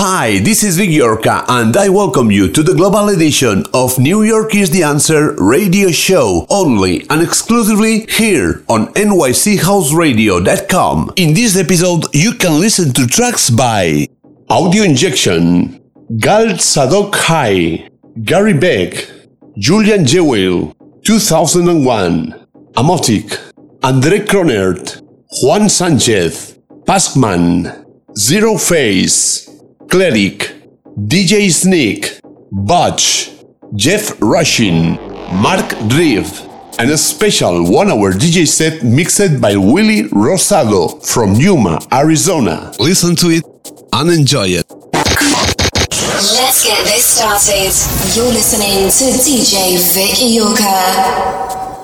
Hi, this is Vic Yorka, and I welcome you to the global edition of New York is the Answer radio show, only and exclusively here on nychouseradio.com. In this episode, you can listen to tracks by Audio Injection, Gal Sadok High, Gary Beck, Julian Jewell, 2001, Amotic, Andre Kronert, Juan Sanchez, Paskman, Zero Face, Cleric, DJ Sneak, Butch, Jeff Rushin, Mark Reeve, and a special one hour DJ set mixed by Willie Rosado from Yuma, Arizona. Listen to it and enjoy it. Let's get this started. You're listening to DJ Vic Iorca.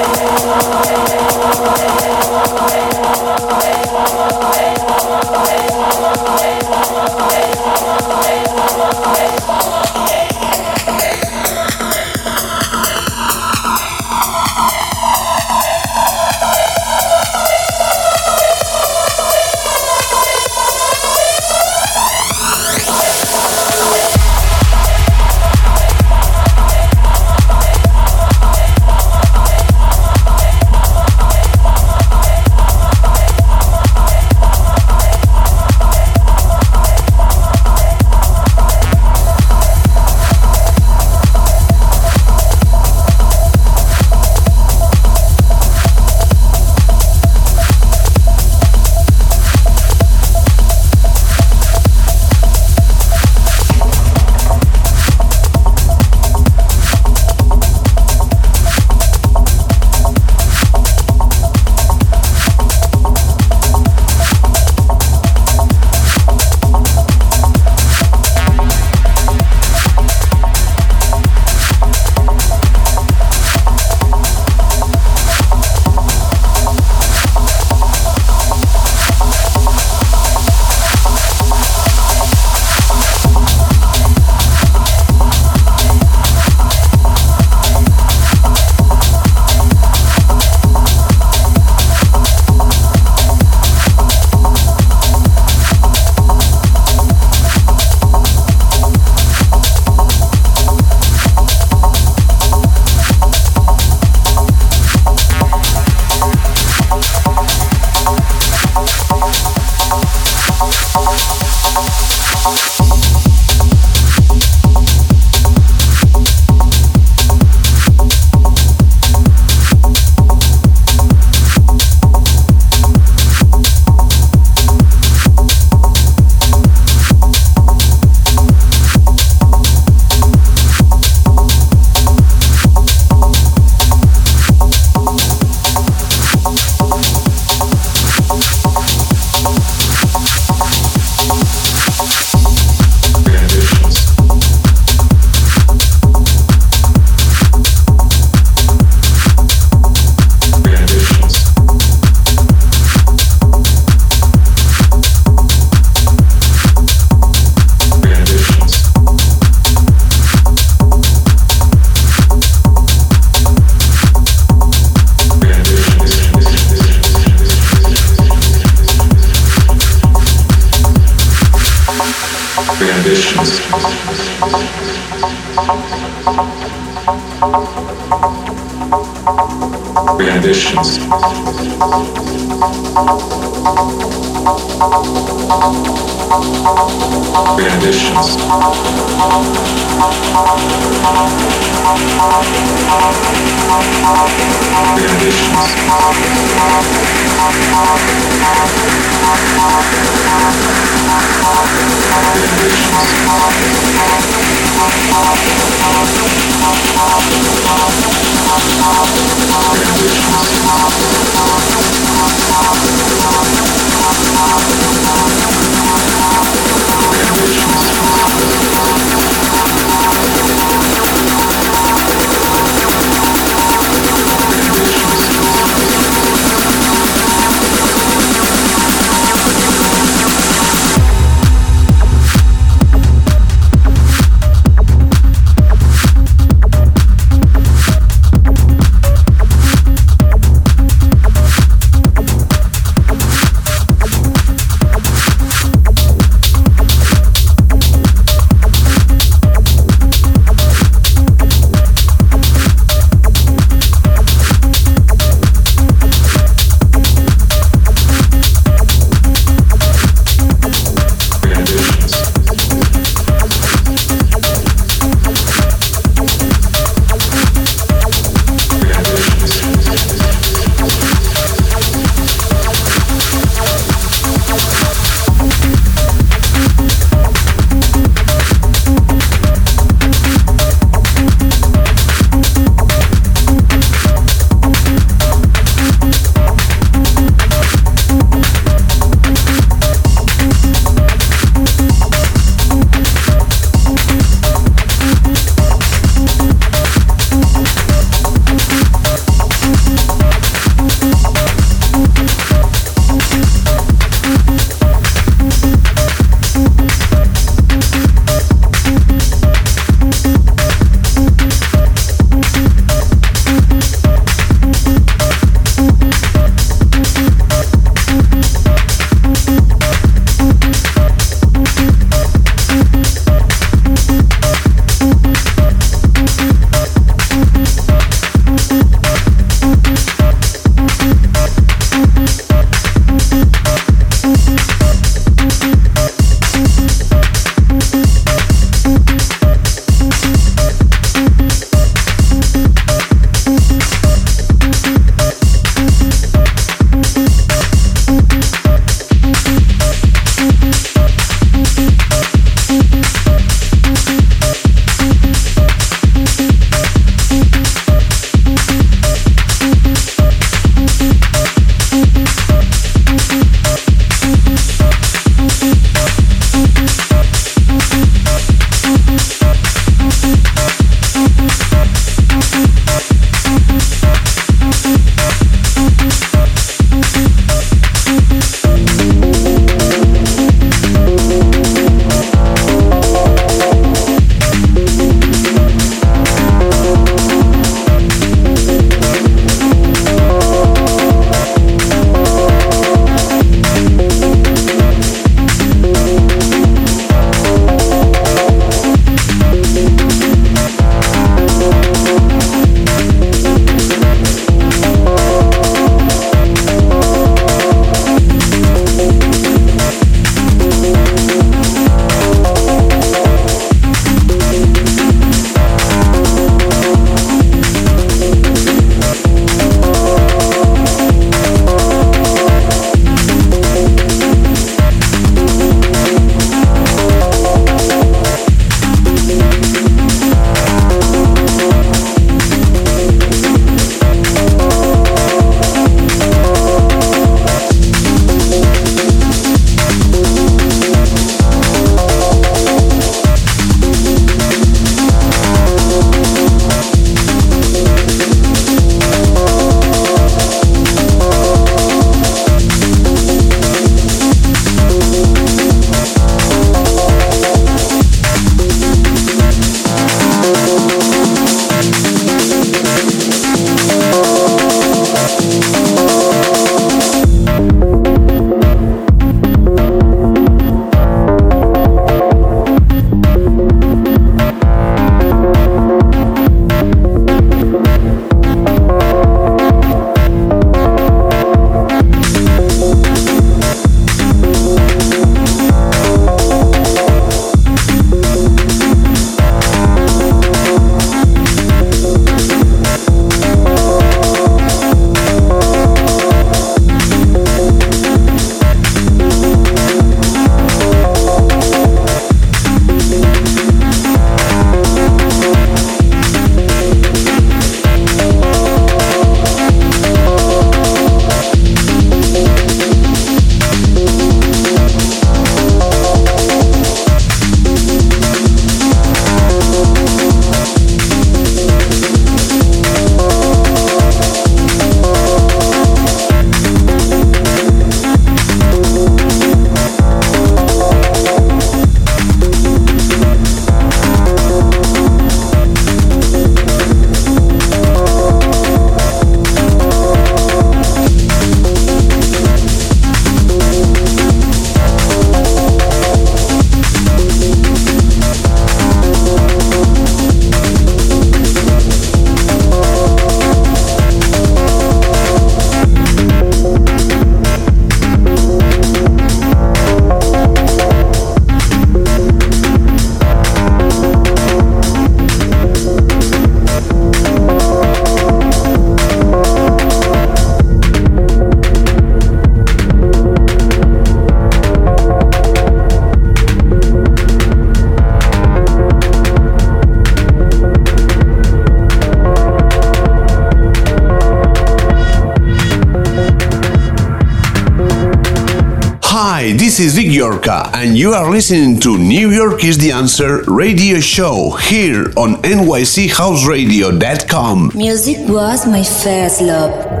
Is Vic Yorka, and you are listening to New York is the Answer radio show here on NYCHouseradio.com. Music was my first love.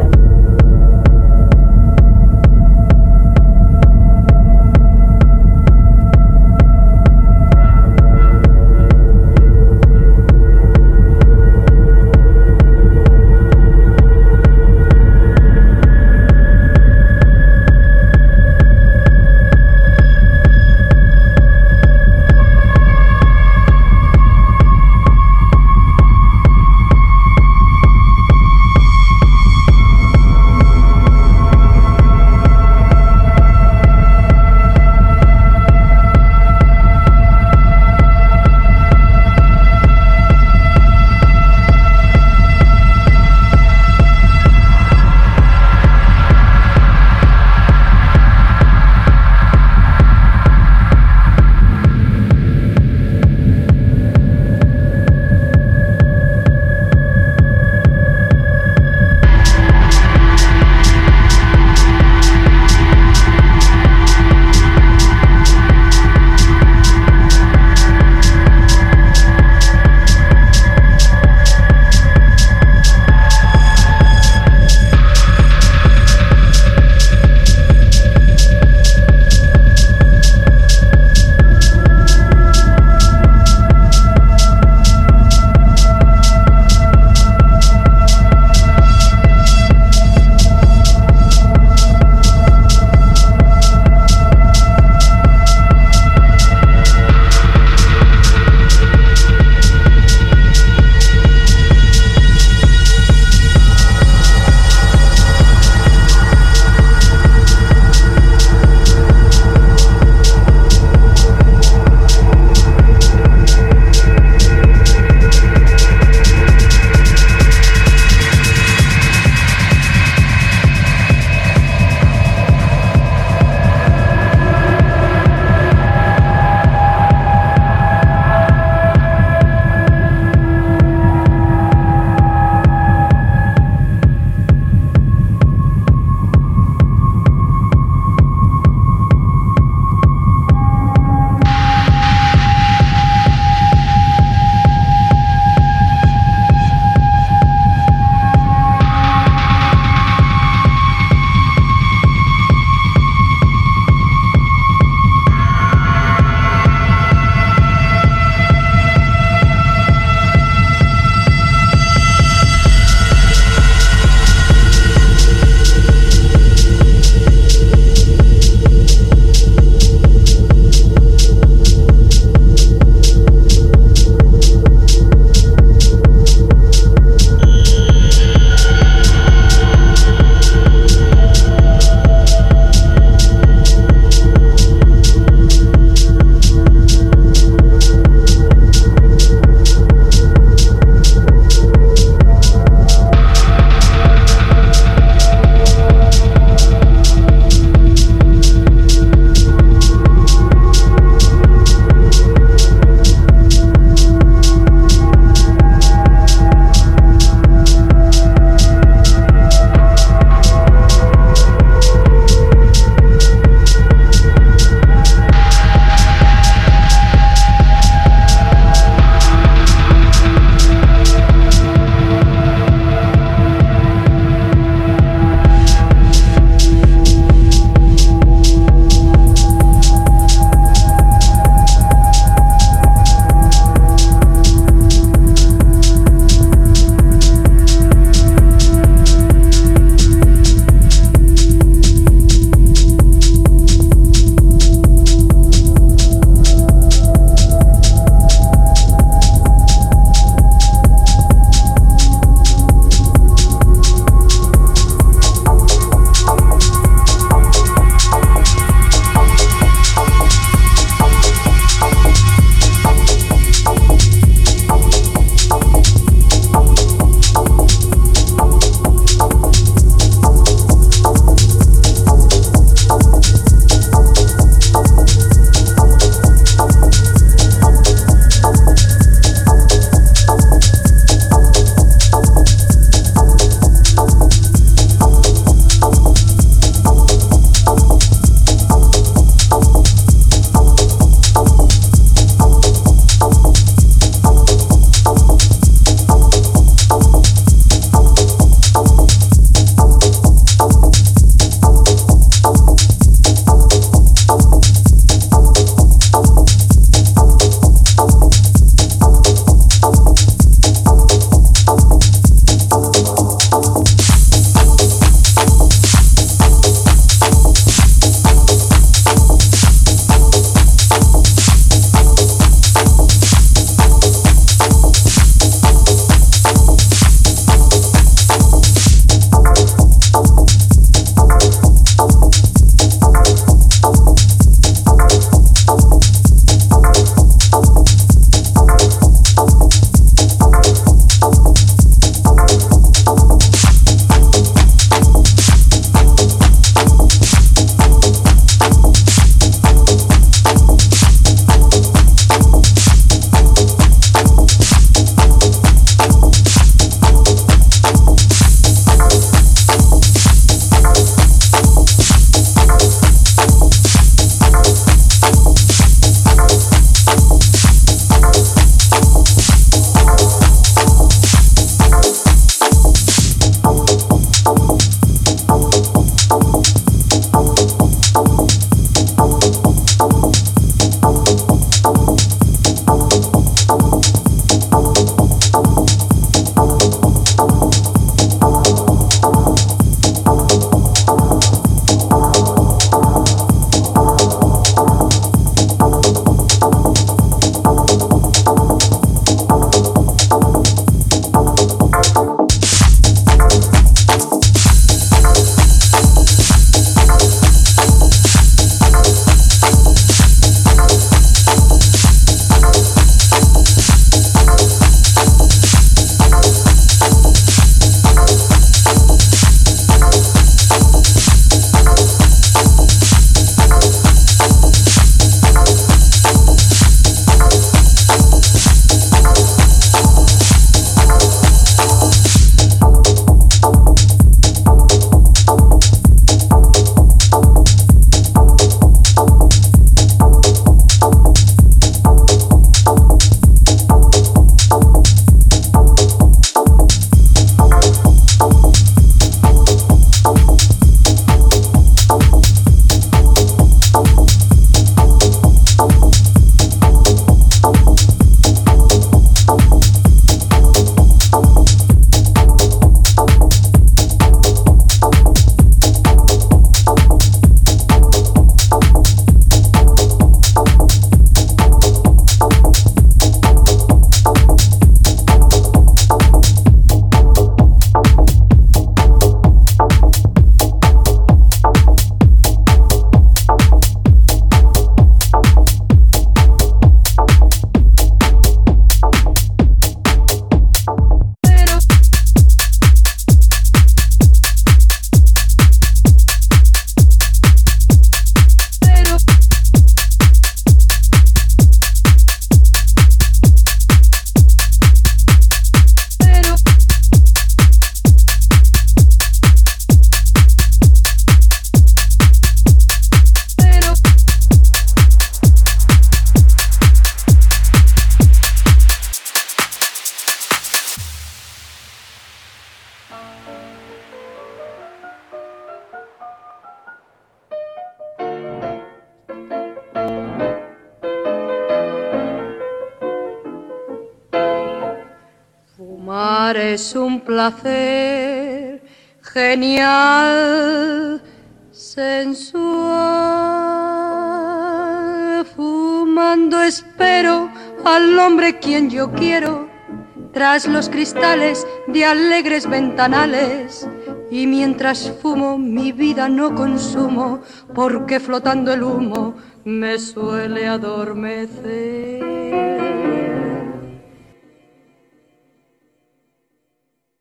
Cristales de alegres ventanales. Y mientras fumo mi vida no consumo, porque flotando el humo me suele adormecer.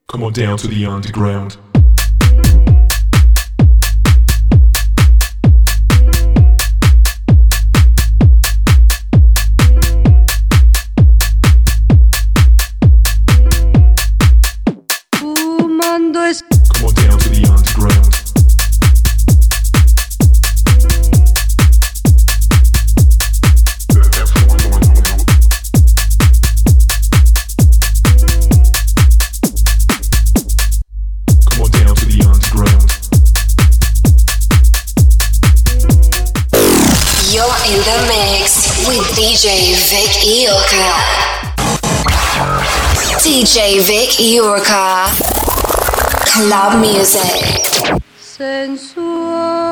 Come on down to the underground. DJ Vic Iorka. Club music. Sensual.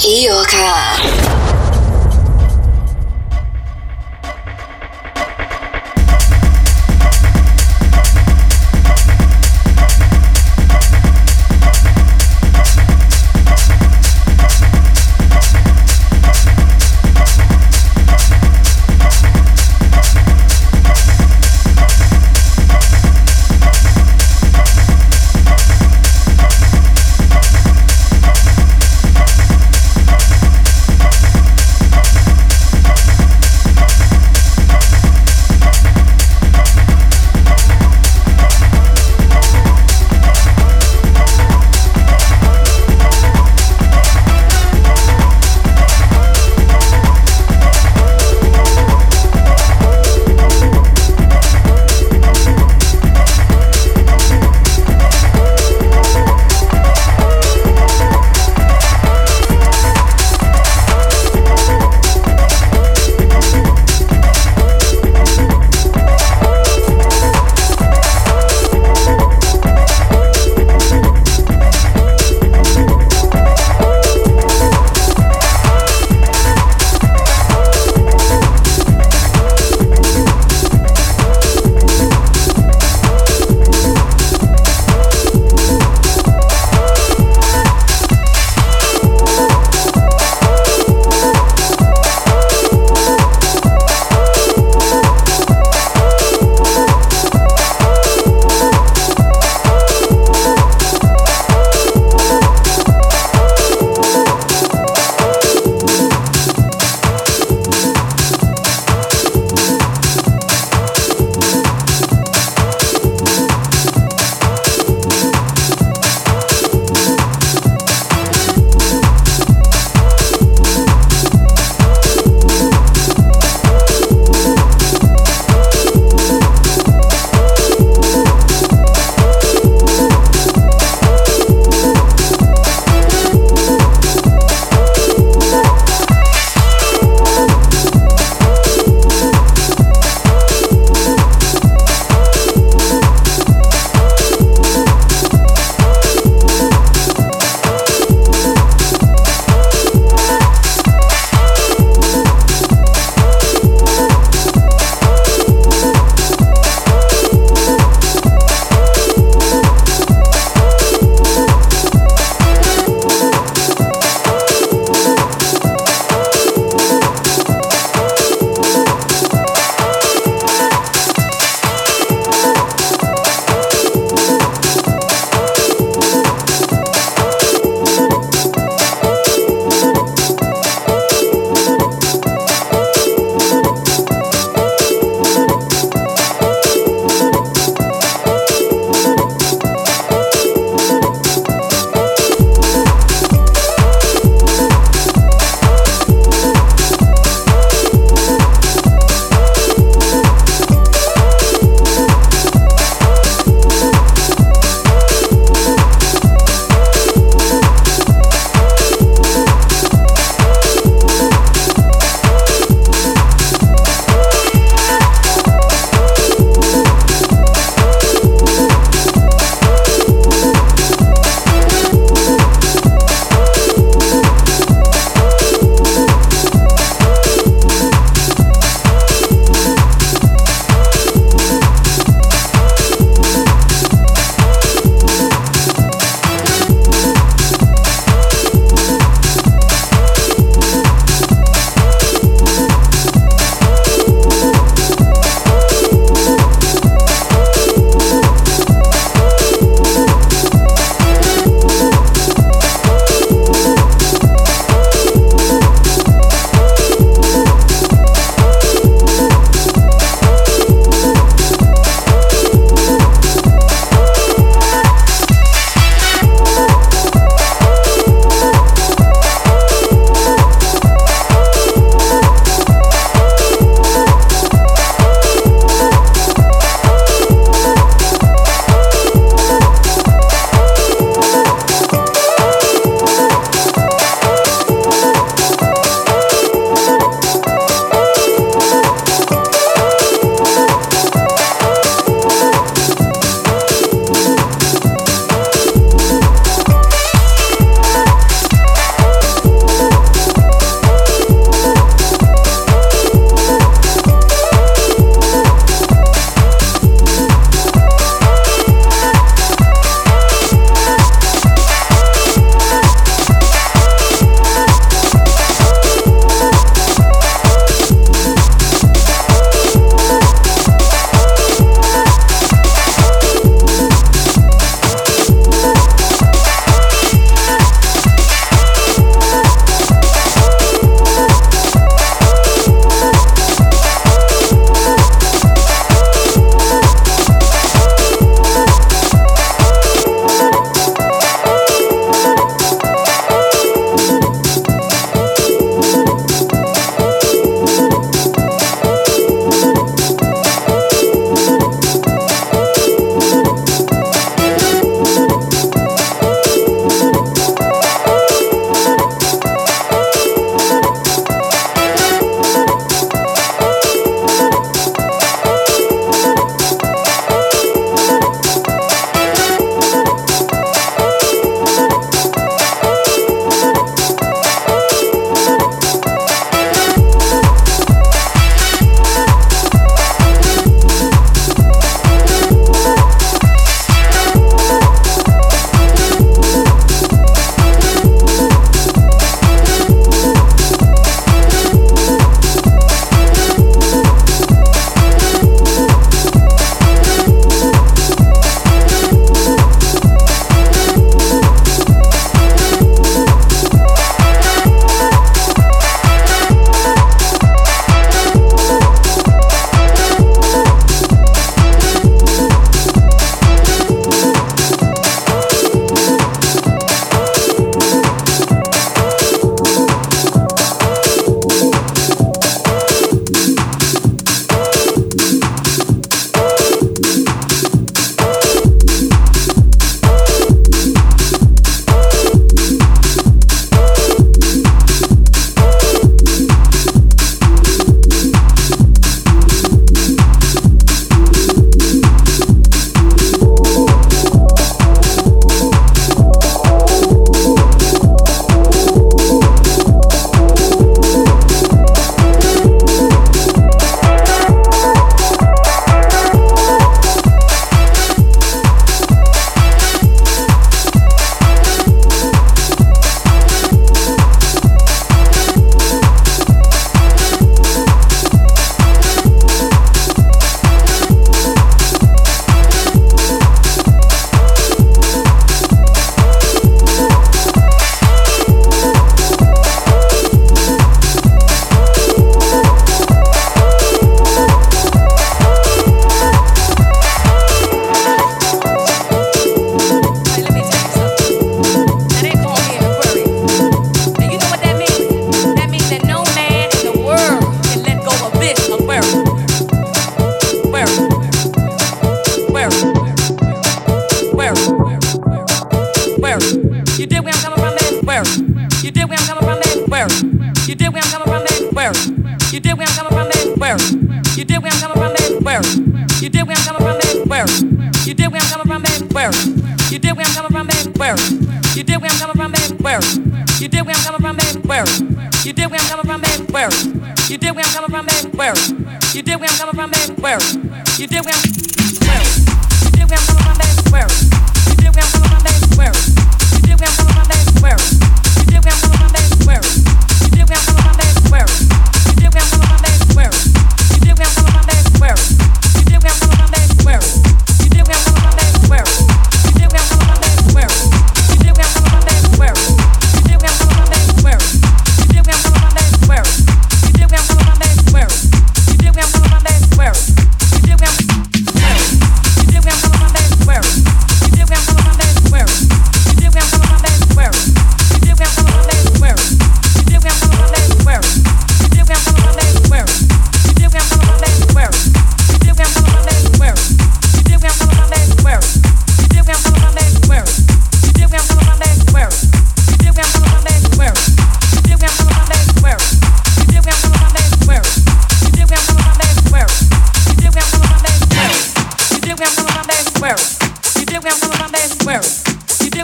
DJ Vic Iorka. This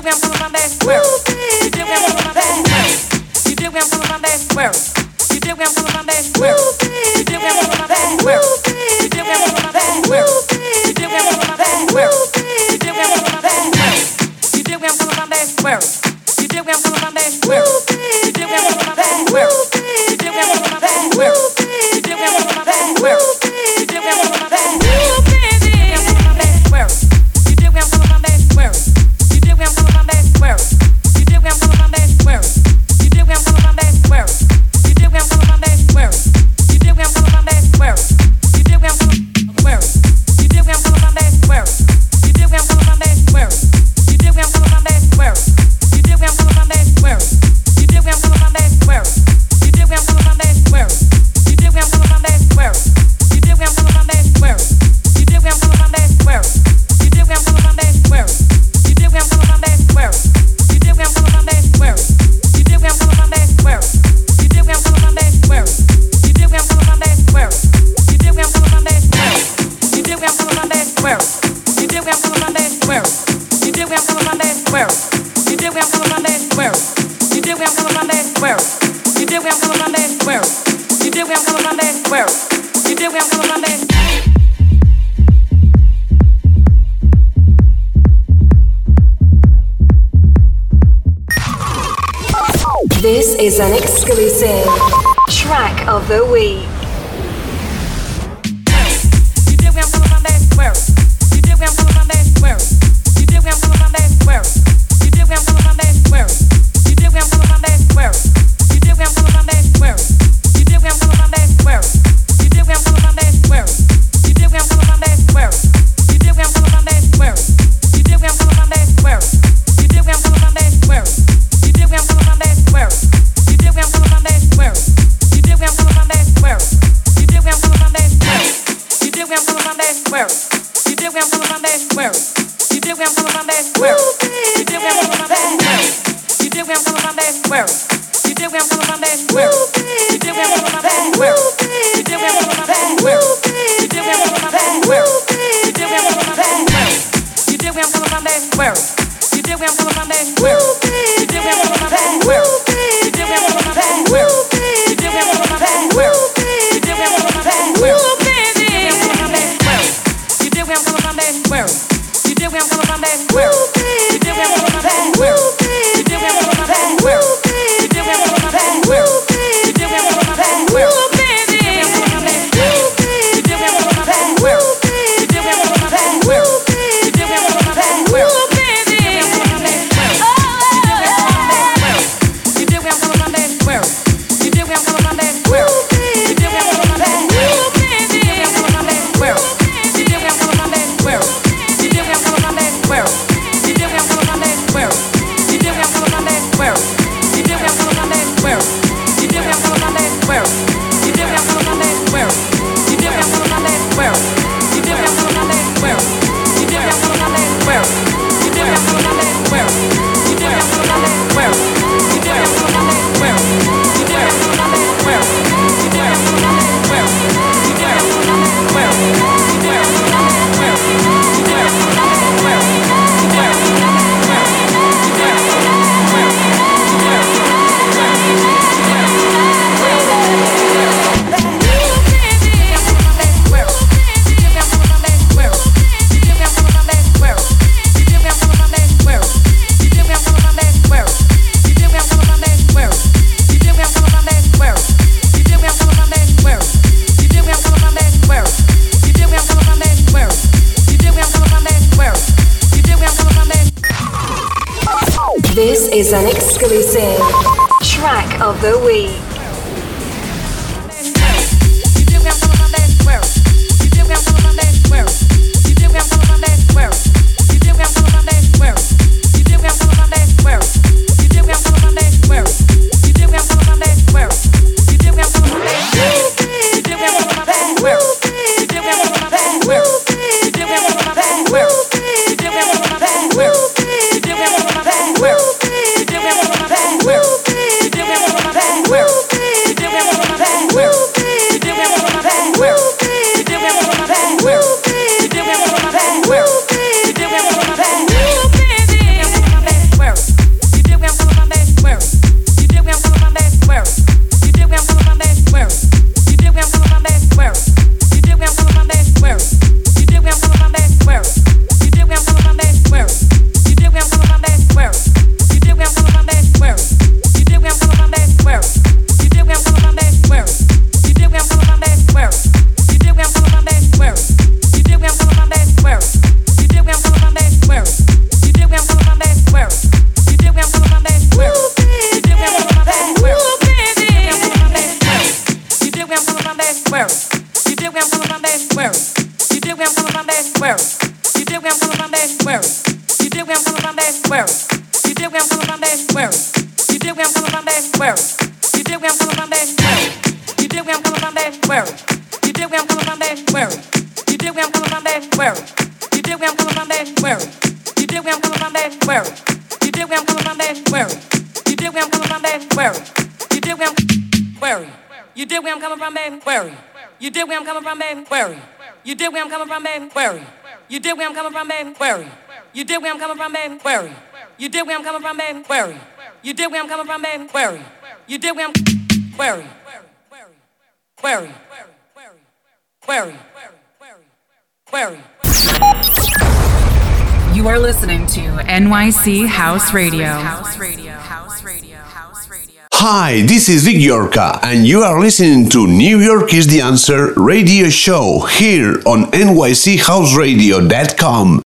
where I'm? You did where I'm coming from, baby? Where? You did where I'm coming from, baby? Where? You dig where I'm coming from, baby? Where? You dig where I'm coming from, baby? Where? You? You dig where I'm coming from, baby? Where? You? You dig where I'm coming from, baby? Where? You? You dig where I'm coming from, baby? Where? You? Where? is an exclusive track of the week. You dig where I'm coming from, baby? Query. You dig where? I'm coming from, baby? Query. You dig where I'm coming from, baby? Query. You dig where I'm where? Where? Where? Query. You are listening to NYC House Radio. Hi, this is Vic Iorka, and you are listening to New York is the Answer radio show here on NYCHouseradio.com.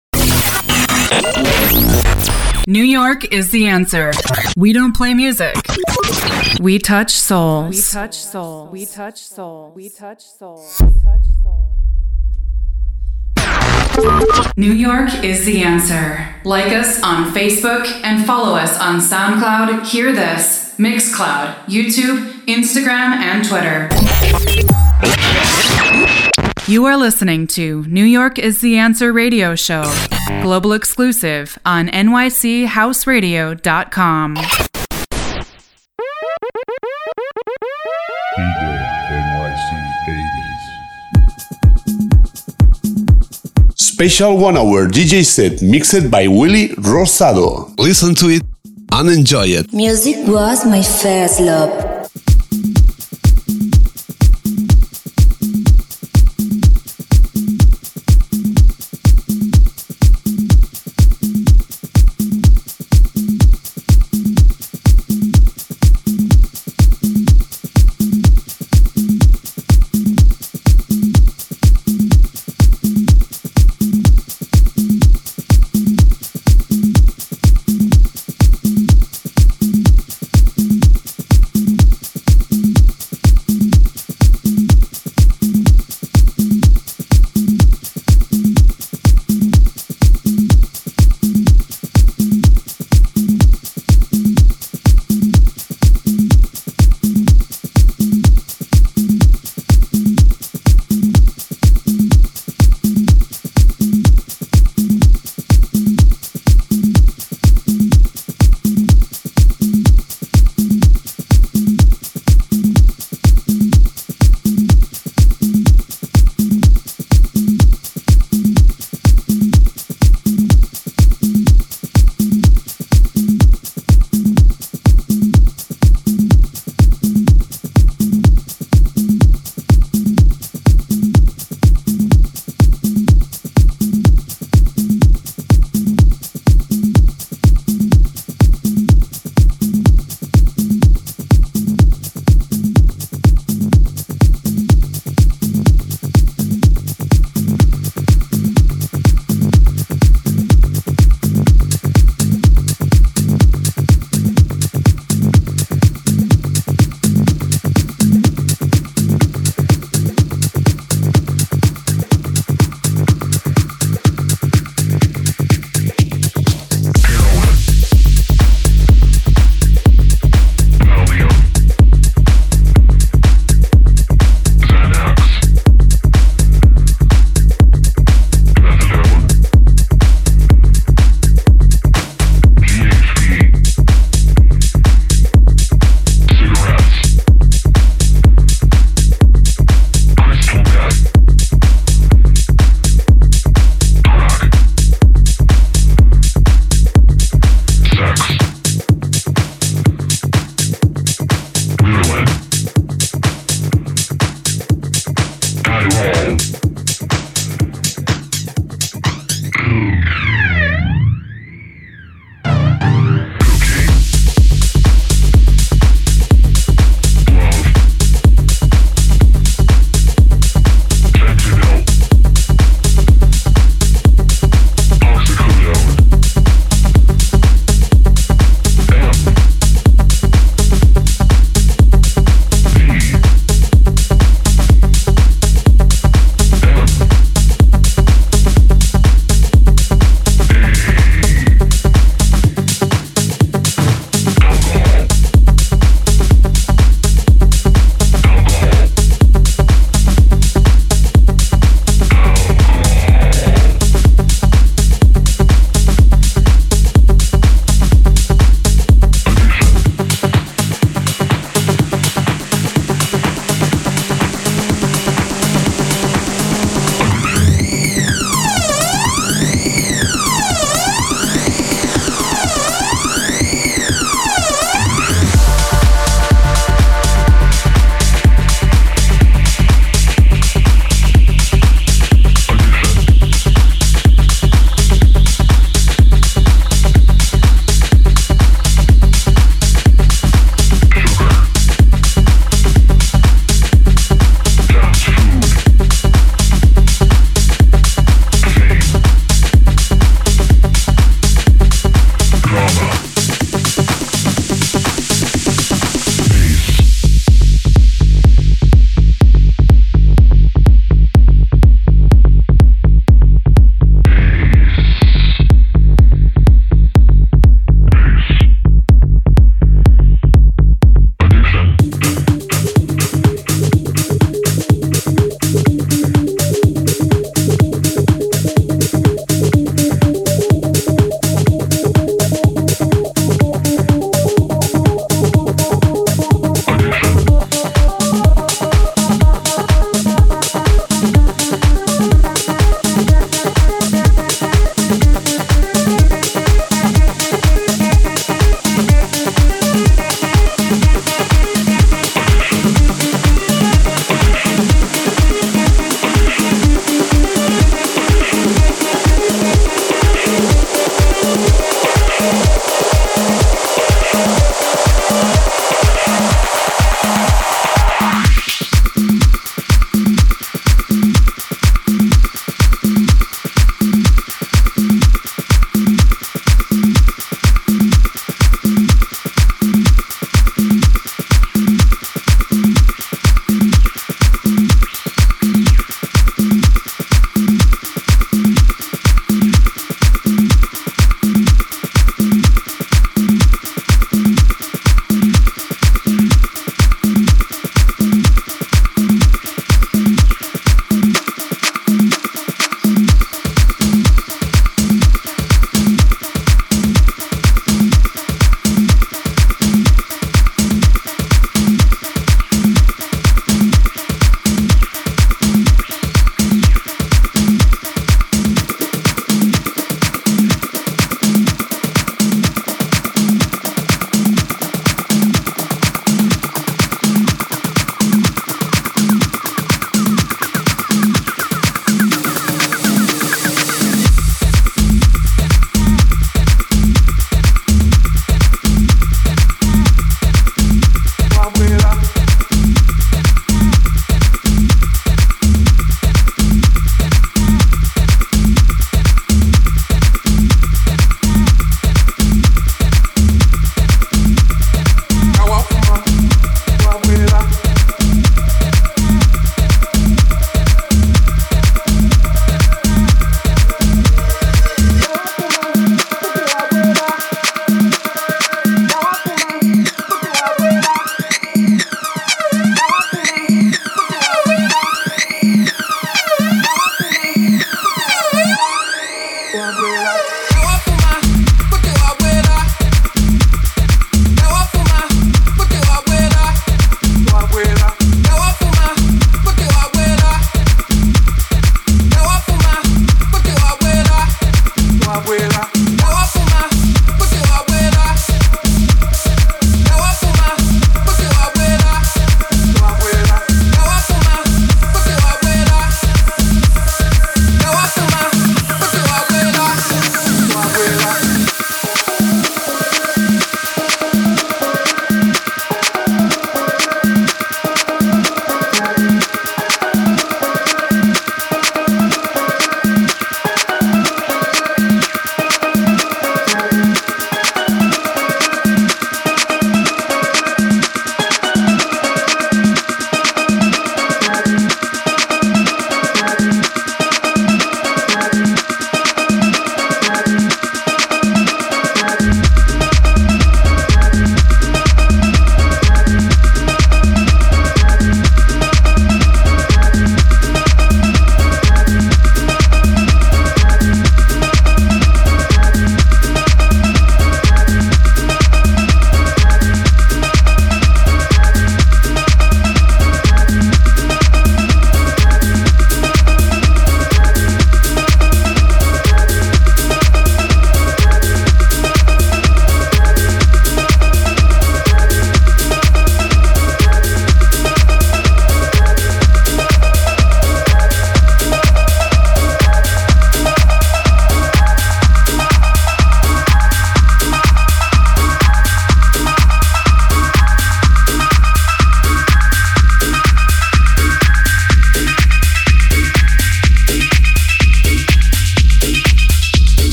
New York is the answer. We don't play music. We touch souls. We touch souls. We touch souls. We touch souls. We touch soul. New York is the answer. Like us on Facebook and follow us on SoundCloud, Hear This, Mixcloud, YouTube, Instagram, and Twitter. You are listening to New York is the Answer radio show, global exclusive on nychouseradio.com. Special one hour DJ set mixed by Willie Rosado. Listen to it and enjoy it. Music was my first love.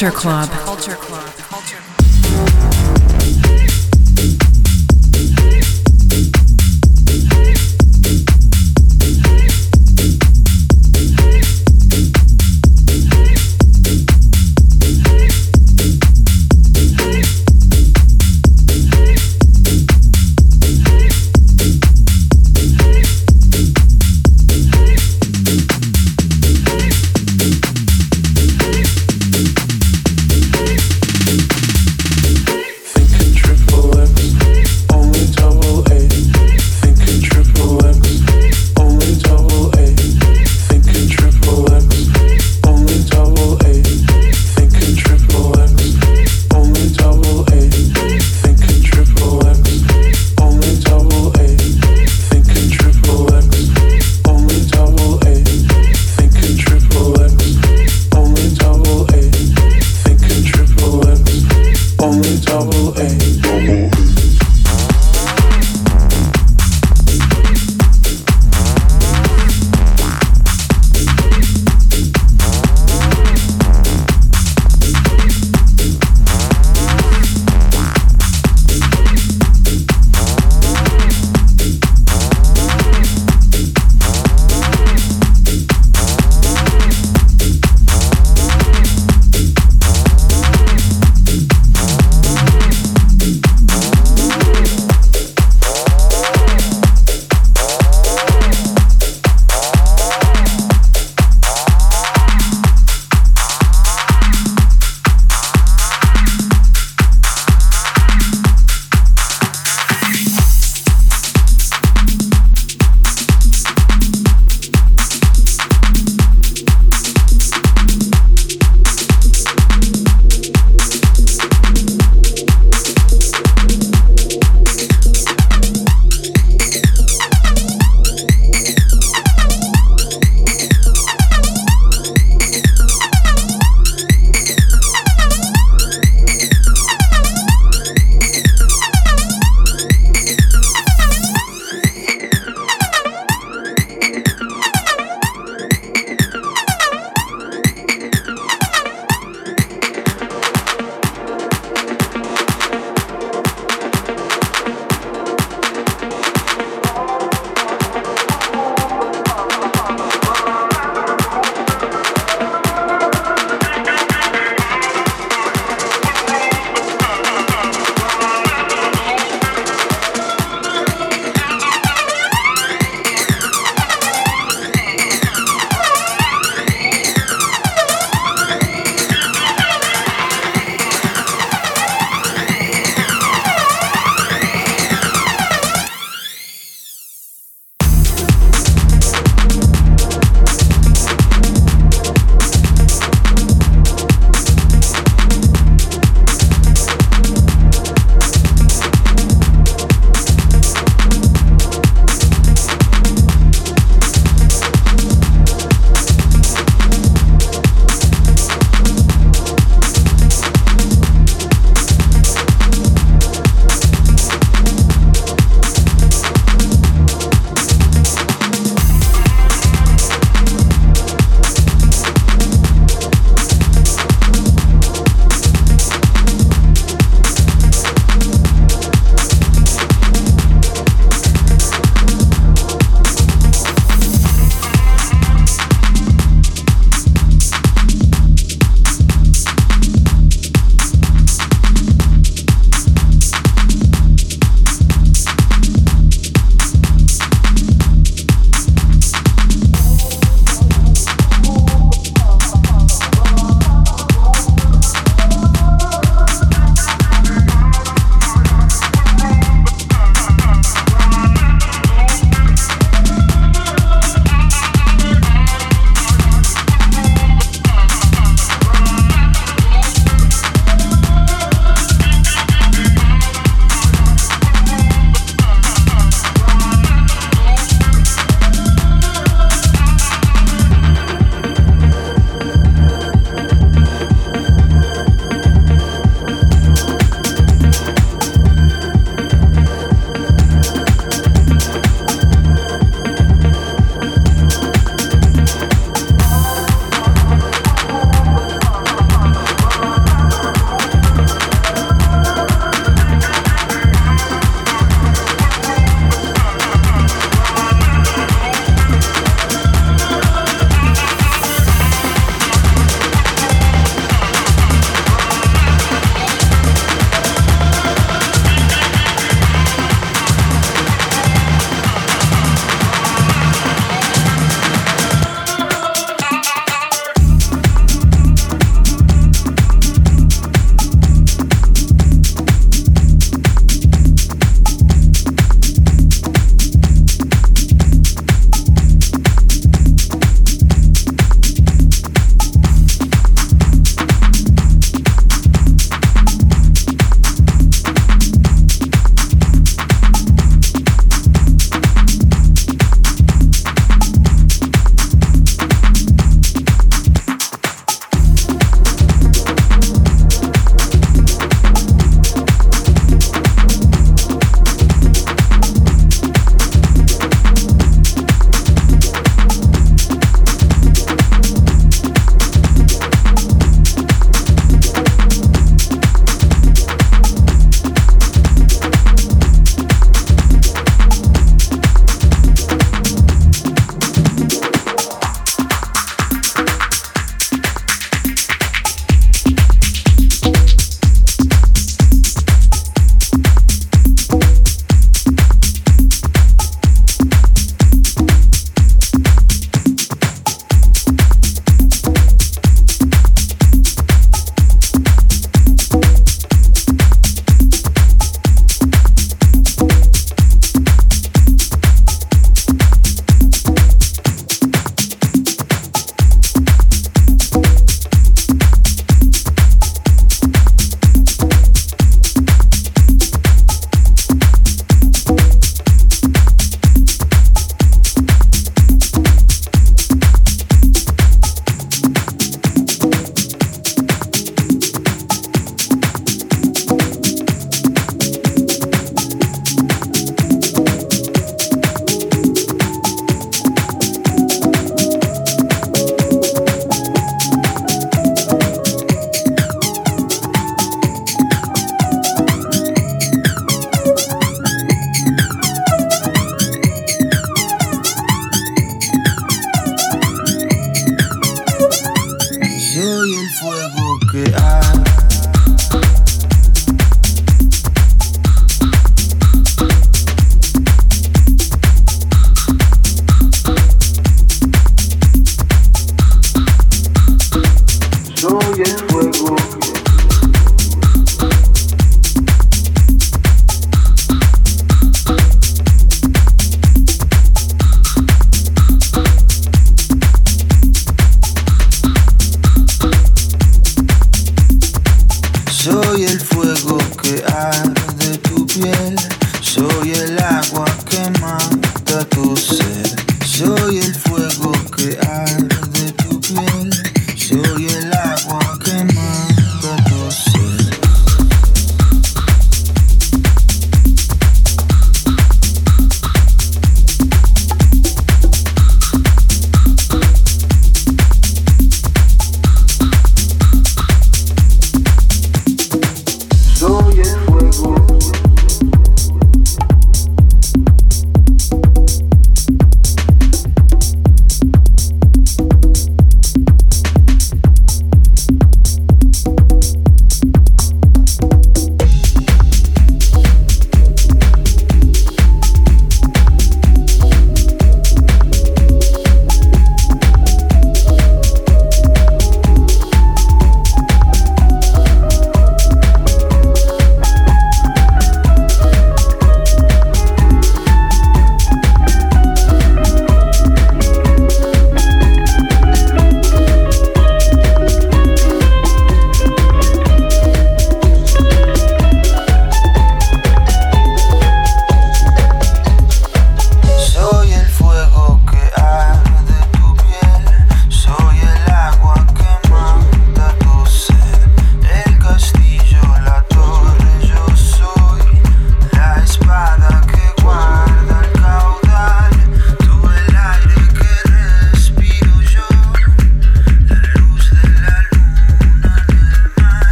Culture Club.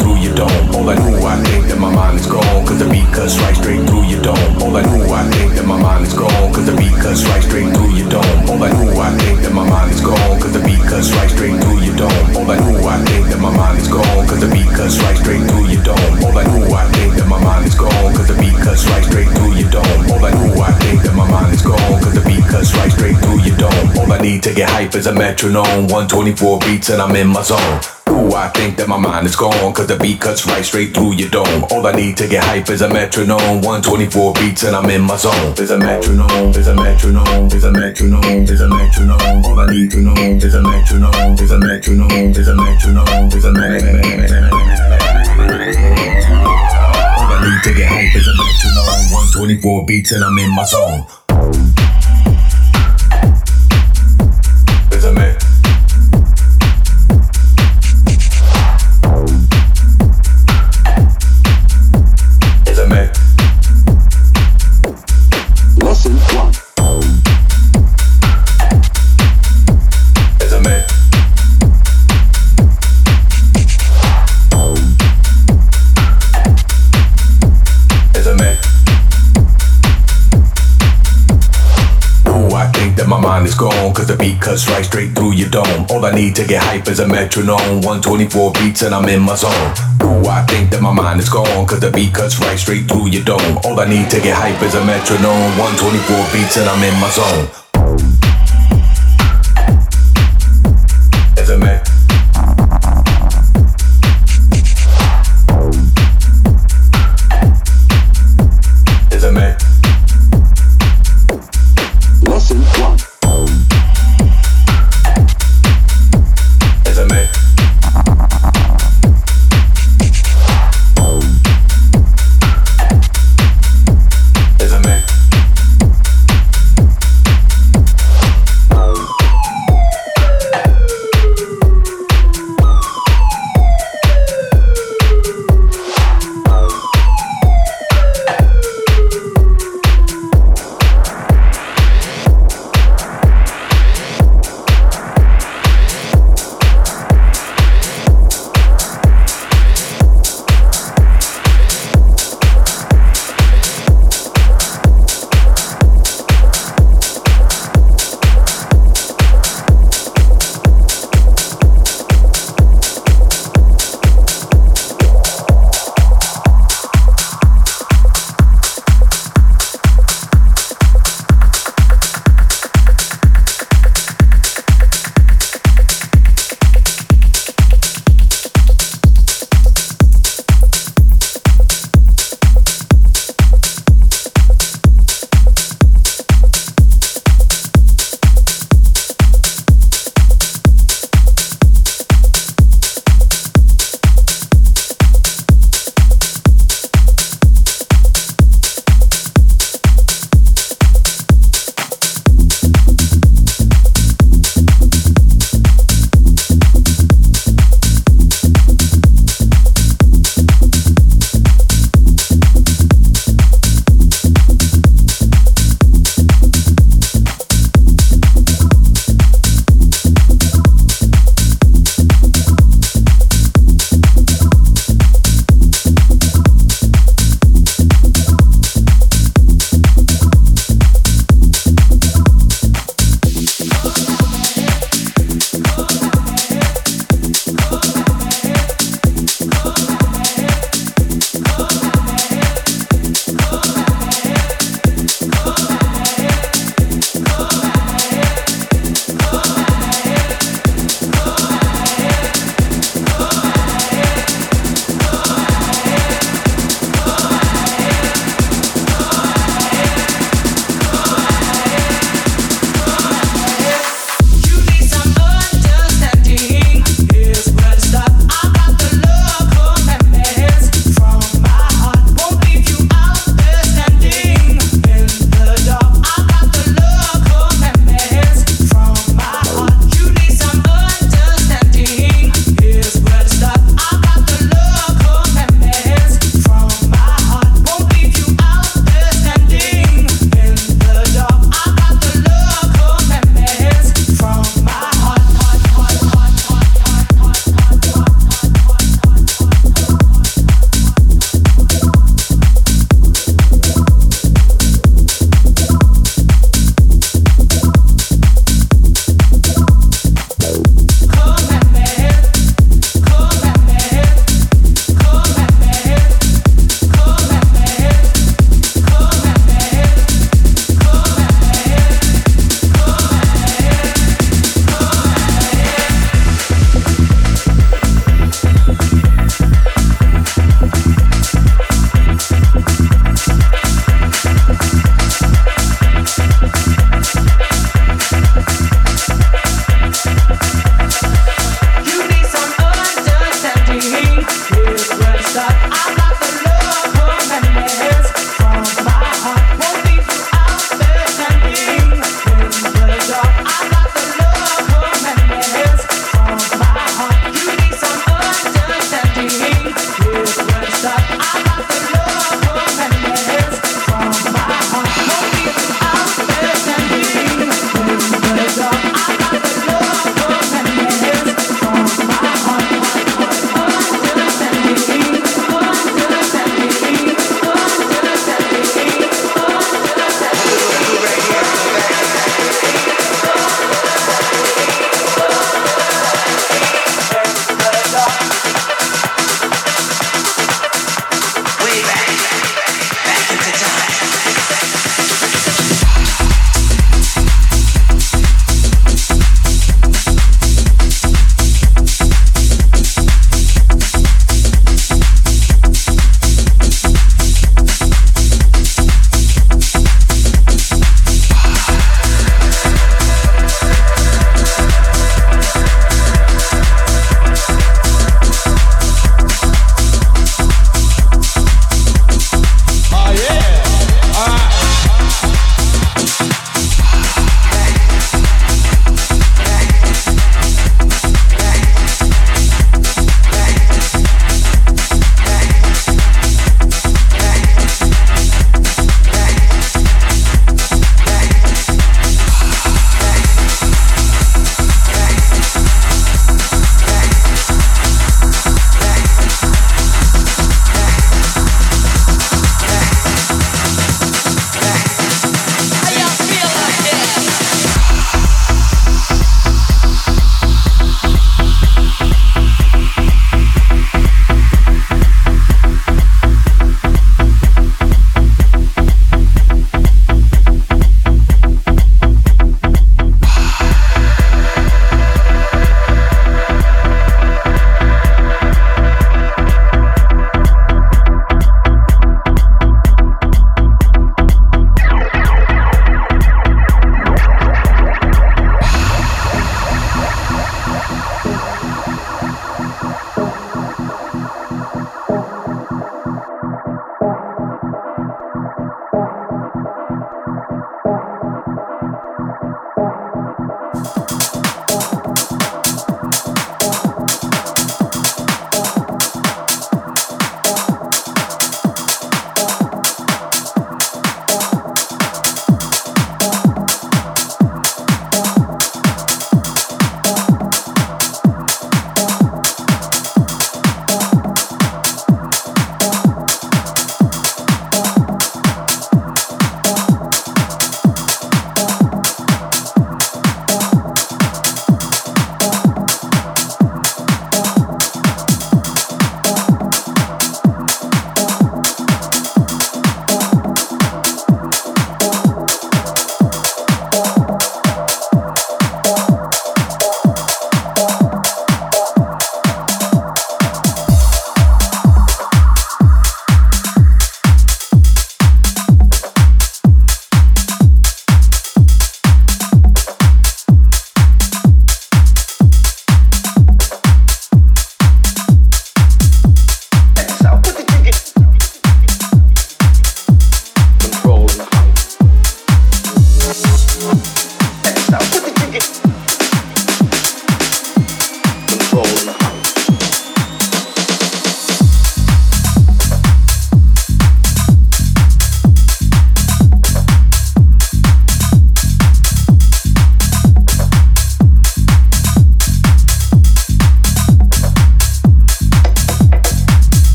through your dome. All I knew, I think that my mind is gone. Cause the beat cuts right straight through your dome. All I knew, I think that my mind is gone. Cause the beat cuts right straight through your dome. All I knew, I think that my mind is gone. Cause the beat cuts right straight through your dome. All I knew, I think that my mind is gone. Cause the beat cuts right straight through your dome. All I knew, I think that my mind is gone. Cause the beat cuts right straight through your dome. All I knew, I think that my mind is gone. Cause the beat cuts right straight through your dome. All I need to get hype is a metronome. 124 beats and I'm in my zone. Ooh, I think that my mind is gone, cause the beat cuts right straight through your dome. All I need to get hype is a metronome. 124 beats and I'm in my zone. There's a metronome, there's a metronome, there's a metronome, there's a metronome. All I need to know is a metronome, there's a metronome, there's a metronome, there's a metronome. All I need to get hype is a metronome. 124 beats and I'm in my zone. Is gone, cause the beat cuts right straight through your dome. All I need to get hype is a metronome. 124 beats and I'm in my zone. Ooh, I think that my mind is gone, cause the beat cuts right straight through your dome. All I need to get hype is a metronome. 124 beats and I'm in my zone.